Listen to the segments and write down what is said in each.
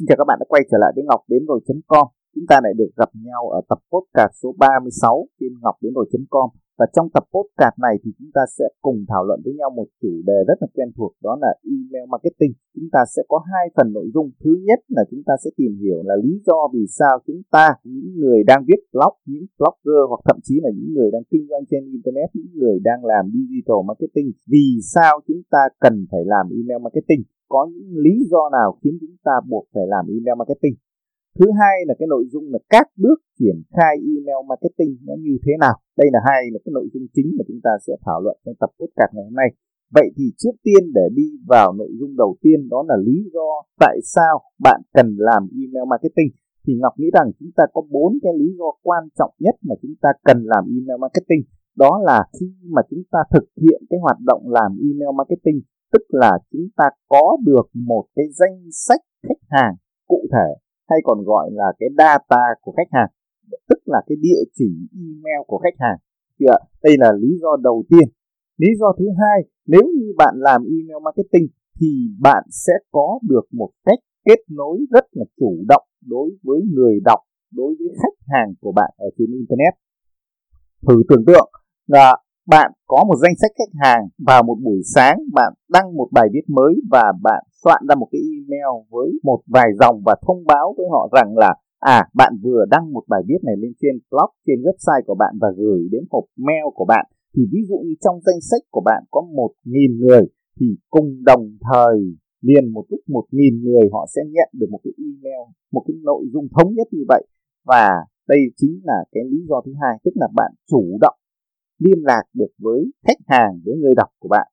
Xin chào các bạn đã quay trở lại với Ngọc đến rồi.com. Chúng ta lại được gặp nhau ở tập podcast số 36 trên ngọc đến rồi.com. Và trong tập podcast này thì chúng ta sẽ cùng thảo luận với nhau một chủ đề rất là quen thuộc đó là email marketing. Chúng ta sẽ có hai phần nội dung. Thứ nhất là chúng ta sẽ tìm hiểu là lý do vì sao chúng ta, những người đang viết blog, những blogger hoặc thậm chí là những người đang kinh doanh trên internet, những người đang làm digital marketing, vì sao chúng ta cần phải làm email marketing có những lý do nào khiến chúng ta buộc phải làm email marketing thứ hai là cái nội dung là các bước triển khai email marketing nó như thế nào. Đây là hai là cái nội dung chính mà chúng ta sẽ thảo luận trong tập podcast ngày hôm nay. Vậy thì trước tiên để đi vào nội dung đầu tiên, đó là lý do tại sao bạn cần làm email marketing. Thì Ngọc nghĩ rằng chúng ta có bốn cái lý do quan trọng nhất mà chúng ta cần làm email marketing. Đó là khi mà chúng ta thực hiện cái hoạt động làm email marketing, tức là chúng ta có được một cái danh sách khách hàng cụ thể hay còn gọi là cái data của khách hàng, tức là cái địa chỉ email của khách hàng. Ạ? Đây là lý do đầu tiên. Lý do thứ hai, nếu như bạn làm email marketing thì bạn sẽ có được một cách kết nối rất là chủ động đối với người đọc, đối với khách hàng của bạn ở trên internet. Thử tưởng tượng là bạn có một danh sách khách hàng vào một buổi sáng, bạn đăng một bài viết mới và bạn soạn ra một cái email với một vài dòng và thông báo với họ rằng là à bạn vừa đăng một bài viết này lên trên blog, trên website của bạn và gửi đến hộp mail của bạn. Thì ví dụ như trong danh sách của bạn có một nghìn người, thì cùng đồng thời, liền một lúc một nghìn người họ sẽ nhận được một cái email, một cái nội dung thống nhất như vậy. Và đây chính là cái lý do thứ hai, tức là bạn chủ động liên lạc được với khách hàng, với người đọc của bạn.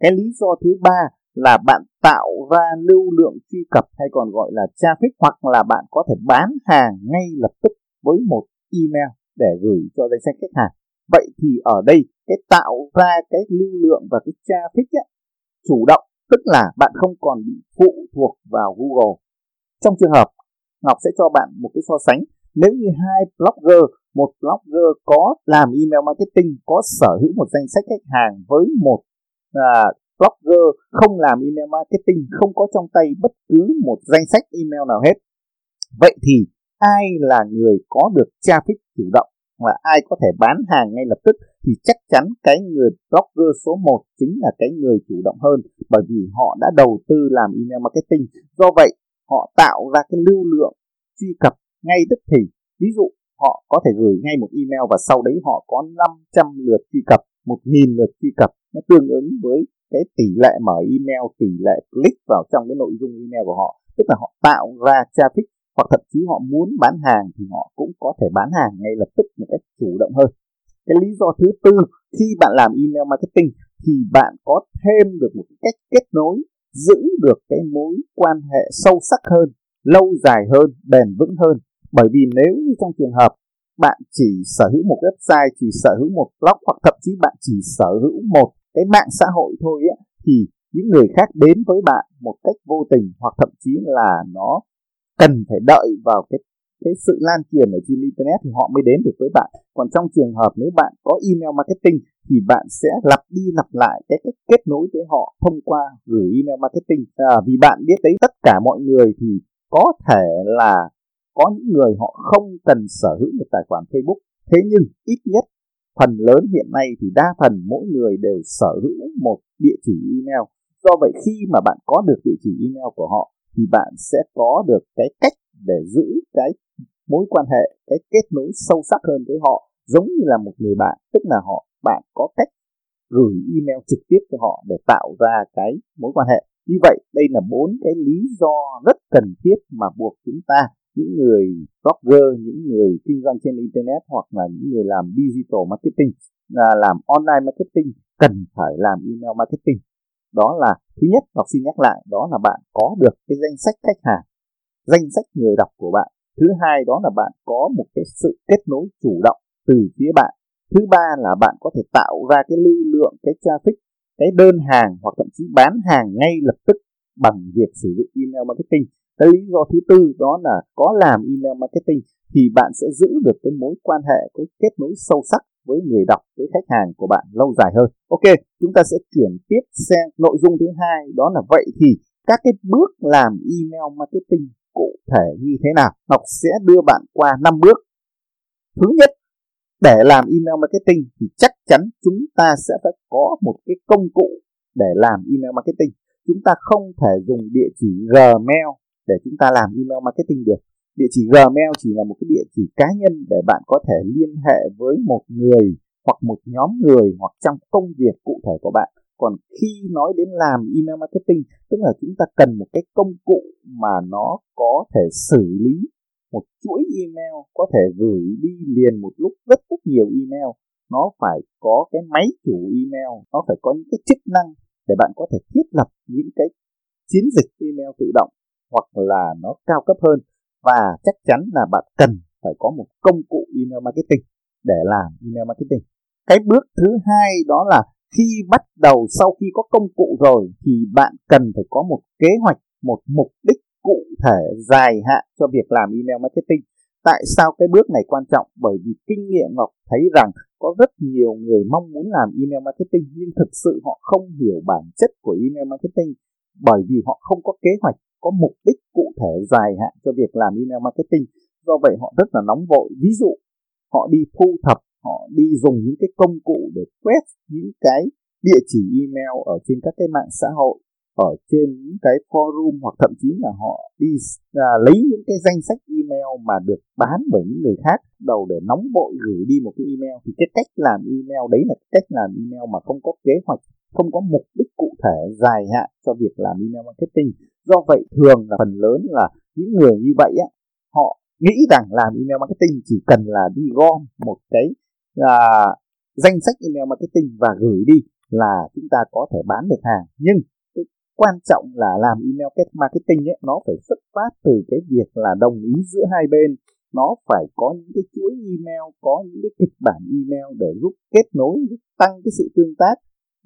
Cái lý do thứ ba là bạn tạo ra lưu lượng truy cập hay còn gọi là traffic hoặc là bạn có thể bán hàng ngay lập tức với một email để gửi cho danh sách khách hàng. Vậy thì ở đây cái tạo ra cái lưu lượng và cái traffic ấy, chủ động tức là bạn không còn bị phụ thuộc vào Google. Trong trường hợp Ngọc sẽ cho bạn một cái so sánh. Nếu như hai blogger một blogger có làm email marketing có sở hữu một danh sách khách hàng với một à, blogger không làm email marketing, không có trong tay bất cứ một danh sách email nào hết. Vậy thì ai là người có được traffic chủ động và ai có thể bán hàng ngay lập tức thì chắc chắn cái người blogger số 1 chính là cái người chủ động hơn, bởi vì họ đã đầu tư làm email marketing. Do vậy, họ tạo ra cái lưu lượng truy cập ngay tức thì. Ví dụ, họ có thể gửi ngay một email và sau đấy họ có 500 lượt truy cập 1.000 lượt truy cập. Nó tương ứng với cái tỷ lệ mở email, tỷ lệ click vào trong cái nội dung email của họ. Tức là họ tạo ra traffic, hoặc thậm chí họ muốn bán hàng thì họ cũng có thể bán hàng ngay lập tức một cách chủ động hơn. Cái lý do thứ tư, khi bạn làm email marketing thì bạn có thêm được một cách kết nối, giữ được cái mối quan hệ sâu sắc hơn, lâu dài hơn, bền vững hơn. Bởi vì nếu như trong trường hợp bạn chỉ sở hữu một website, chỉ sở hữu một blog, hoặc thậm chí bạn chỉ sở hữu một cái mạng xã hội thôi ấy, thì những người khác đến với bạn một cách vô tình hoặc thậm chí là nó cần phải đợi vào cái cái sự lan truyền ở trên internet thì họ mới đến được với bạn. Còn trong trường hợp nếu bạn có email marketing thì bạn sẽ lặp đi lặp lại cái cách kết nối với họ thông qua gửi email marketing. À, vì bạn biết đấy tất cả mọi người thì có thể là có những người họ không cần sở hữu một tài khoản Facebook. Thế nhưng ít nhất phần lớn hiện nay thì đa phần mỗi người đều sở hữu một địa chỉ email. Do vậy khi mà bạn có được địa chỉ email của họ, thì bạn sẽ có được cái cách để giữ cái mối quan hệ, cái kết nối sâu sắc hơn với họ, giống như là một người bạn. Tức là họ, bạn có cách gửi email trực tiếp cho họ để tạo ra cái mối quan hệ. Như vậy, đây là bốn cái lý do rất cần thiết mà buộc chúng ta những người blogger, những người kinh doanh trên internet hoặc là những người làm digital marketing, là làm online marketing cần phải làm email marketing. Đó là thứ nhất, đọc xin nhắc lại, đó là bạn có được cái danh sách khách hàng, danh sách người đọc của bạn. Thứ hai đó là bạn có một cái sự kết nối chủ động từ phía bạn. Thứ ba là bạn có thể tạo ra cái lưu lượng, cái traffic, cái đơn hàng hoặc thậm chí bán hàng ngay lập tức bằng việc sử dụng email marketing cái lý do thứ tư, đó là có làm email marketing thì bạn sẽ giữ được cái mối quan hệ, cái kết nối sâu sắc với người đọc, với khách hàng của bạn lâu dài hơn. Ok, chúng ta sẽ chuyển tiếp sang nội dung thứ hai, đó là vậy thì các cái bước làm email marketing cụ thể như thế nào? Ngọc sẽ đưa bạn qua 5 bước. Thứ nhất, để làm email marketing thì chắc chắn chúng ta sẽ phải có một cái công cụ để làm email marketing. Chúng ta không thể dùng địa chỉ Gmail để chúng ta làm email marketing được. Địa chỉ Gmail chỉ là một cái địa chỉ cá nhân để bạn có thể liên hệ với một người hoặc một nhóm người hoặc trong công việc cụ thể của bạn. Còn khi nói đến làm email marketing, tức là chúng ta cần một cái công cụ mà nó có thể xử lý một chuỗi email, có thể gửi đi liền một lúc rất rất nhiều email. Nó phải có cái máy chủ email, nó phải có những cái chức năng để bạn có thể thiết lập những cái chiến dịch email tự động hoặc là nó cao cấp hơn. Và chắc chắn là bạn cần phải có một công cụ email marketing để làm email marketing. Cái bước thứ hai đó là khi bắt đầu sau khi có công cụ rồi thì bạn cần phải có một kế hoạch, một mục đích cụ thể dài hạn cho việc làm email marketing. Tại sao cái bước này quan trọng? Bởi vì kinh nghiệm ngọc thấy rằng có rất nhiều người mong muốn làm email marketing nhưng thực sự họ không hiểu bản chất của email marketing. Bởi vì họ không có kế hoạch có mục đích cụ thể dài hạn cho việc làm email marketing. Do vậy họ rất là nóng vội. Ví dụ họ đi thu thập họ đi dùng những cái công cụ để quét những cái địa chỉ email ở trên các cái mạng xã hội ở trên những cái forum hoặc thậm chí là họ đi à, lấy những cái danh sách email mà được bán bởi những người khác đầu để nóng vội gửi đi một cái email. Thì cái cách làm email đấy là cách làm email mà không có kế hoạch không có mục đích cụ thể dài hạn cho việc làm email marketing. Do vậy thường là phần lớn là những người như vậy á họ nghĩ rằng làm email marketing chỉ cần là đi gom một cái à, danh sách email marketing và gửi đi là chúng ta có thể bán được hàng. Nhưng cái quan trọng là làm email marketing ấy, nó phải xuất phát từ cái việc là đồng ý giữa hai bên. Nó phải có những cái chuỗi email có những cái kịch bản email để giúp kết nối giúp tăng cái sự tương tác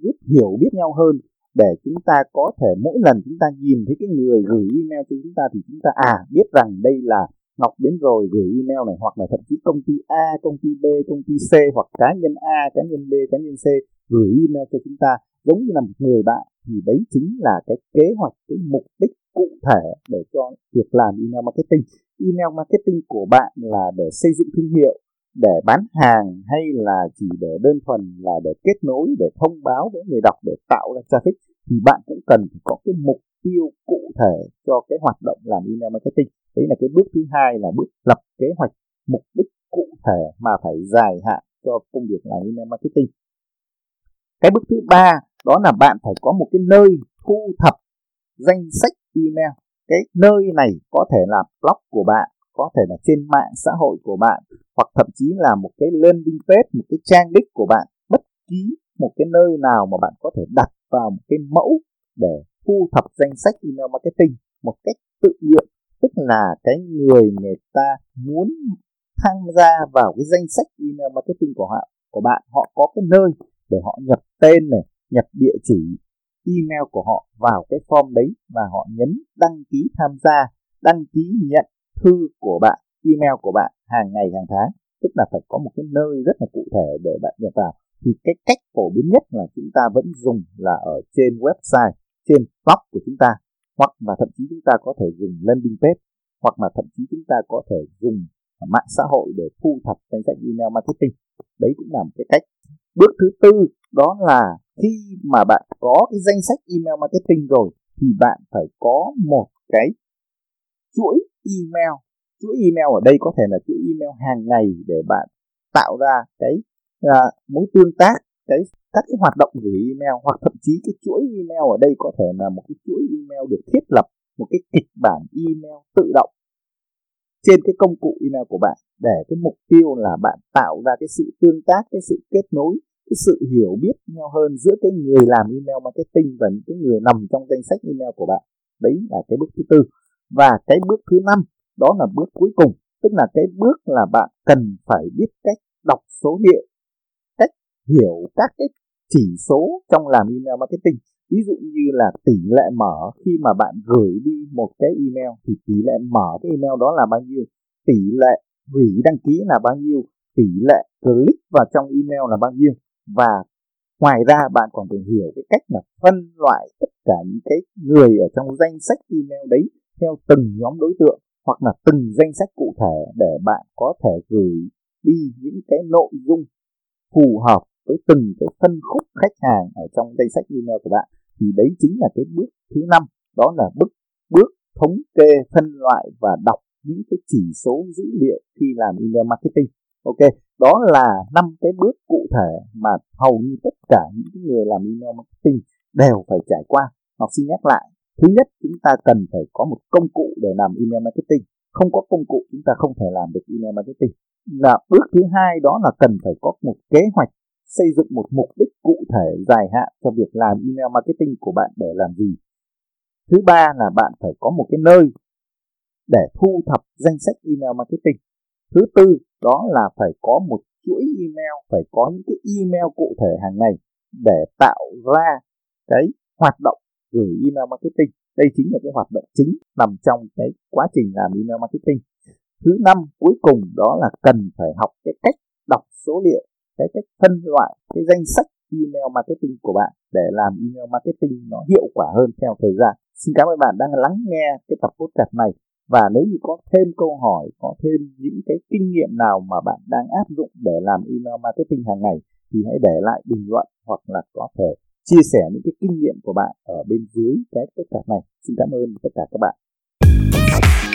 giúp hiểu biết nhau hơn để chúng ta có thể mỗi lần chúng ta nhìn thấy cái người gửi email cho chúng ta thì chúng ta à biết rằng đây là Ngọc đến rồi gửi email này hoặc là thậm chí công ty A, công ty B, công ty C hoặc cá nhân A, cá nhân B, cá nhân C gửi email cho chúng ta giống như là một người bạn thì đấy chính là cái kế hoạch, cái mục đích cụ thể để cho việc làm email marketing. Email marketing của bạn là để xây dựng thương hiệu, để bán hàng hay là chỉ để đơn thuần là để kết nối, để thông báo với người đọc để tạo ra traffic thì bạn cũng cần phải có cái mục tiêu cụ thể cho cái hoạt động làm email marketing. Đấy là cái bước thứ hai là bước lập kế hoạch mục đích cụ thể mà phải dài hạn cho công việc làm email marketing. Cái bước thứ ba đó là bạn phải có một cái nơi thu thập danh sách email. Cái nơi này có thể là blog của bạn có thể là trên mạng xã hội của bạn hoặc thậm chí là một cái landing page, một cái trang đích của bạn, bất kỳ một cái nơi nào mà bạn có thể đặt vào một cái mẫu để thu thập danh sách email marketing một cách tự nguyện. Tức là cái người người ta muốn tham gia vào cái danh sách email marketing của họ, của bạn, họ có cái nơi để họ nhập tên này, nhập địa chỉ email của họ vào cái form đấy và họ nhấn đăng ký tham gia, đăng ký nhận thư của bạn email của bạn hàng ngày, hàng tháng. Tức là phải có một cái nơi rất là cụ thể để bạn nhập vào. Thì cái cách phổ biến nhất là chúng ta vẫn dùng là ở trên website, trên blog của chúng ta. Hoặc là thậm chí chúng ta có thể dùng landing page, hoặc là thậm chí chúng ta có thể dùng mạng xã hội để thu thập danh sách email marketing. Đấy cũng là một cái cách. Bước thứ tư, đó là khi mà bạn có cái danh sách email marketing rồi, thì bạn phải có một cái chuỗi email chuỗi email ở đây có thể là chuỗi email hàng ngày để bạn tạo ra cái à, mối tương tác cái các cái hoạt động gửi email hoặc thậm chí cái chuỗi email ở đây có thể là một cái chuỗi email được thiết lập một cái kịch bản email tự động trên cái công cụ email của bạn để cái mục tiêu là bạn tạo ra cái sự tương tác cái sự kết nối cái sự hiểu biết nhau hơn giữa cái người làm email marketing và những cái người nằm trong danh sách email của bạn. Đấy là cái bước thứ tư. Và cái bước thứ năm đó là bước cuối cùng, tức là cái bước là bạn cần phải biết cách đọc số liệu, cách hiểu các cái chỉ số trong làm email marketing. Ví dụ như là tỷ lệ mở, khi mà bạn gửi đi một cái email thì tỷ lệ mở cái email đó là bao nhiêu? Tỷ lệ hủy đăng ký là bao nhiêu? Tỷ lệ click vào trong email là bao nhiêu? Và ngoài ra bạn còn phải hiểu cái cách là phân loại tất cả những cái người ở trong danh sách email đấy theo từng nhóm đối tượng hoặc là từng danh sách cụ thể để bạn có thể gửi đi những cái nội dung phù hợp với từng cái phân khúc khách hàng ở trong danh sách email của bạn. Thì đấy chính là cái bước thứ năm, đó là bước bước thống kê, phân loại và đọc những cái chỉ số dữ liệu khi làm email marketing. Ok, đó là năm cái bước cụ thể mà hầu như tất cả những người làm email marketing đều phải trải qua. Học xin nhắc lại thứ nhất, chúng ta cần phải có một công cụ để làm email marketing. Không có công cụ, chúng ta không thể làm được email marketing. Là bước thứ hai đó là cần phải có một kế hoạch, xây dựng một mục đích cụ thể dài hạn cho việc làm email marketing của bạn để làm gì. Thứ ba là bạn phải có một cái nơi để thu thập danh sách email marketing. Thứ tư đó là phải có một chuỗi email, phải có những cái email cụ thể hàng ngày để tạo ra cái hoạt động gửi email marketing. Đây chính là cái hoạt động chính nằm trong cái quá trình làm email marketing. Thứ năm, cuối cùng đó là cần phải học cái cách đọc số liệu, cái cách phân loại cái danh sách email marketing của bạn để làm email marketing nó hiệu quả hơn theo thời gian. Xin cảm ơn bạn đang lắng nghe cái tập podcast này. Và nếu như có thêm câu hỏi, có thêm những cái kinh nghiệm nào mà bạn đang áp dụng để làm email marketing hàng ngày thì hãy để lại bình luận hoặc là có thể chia sẻ những cái kinh nghiệm của bạn ở bên dưới cái podcast này. Xin cảm ơn tất cả các bạn.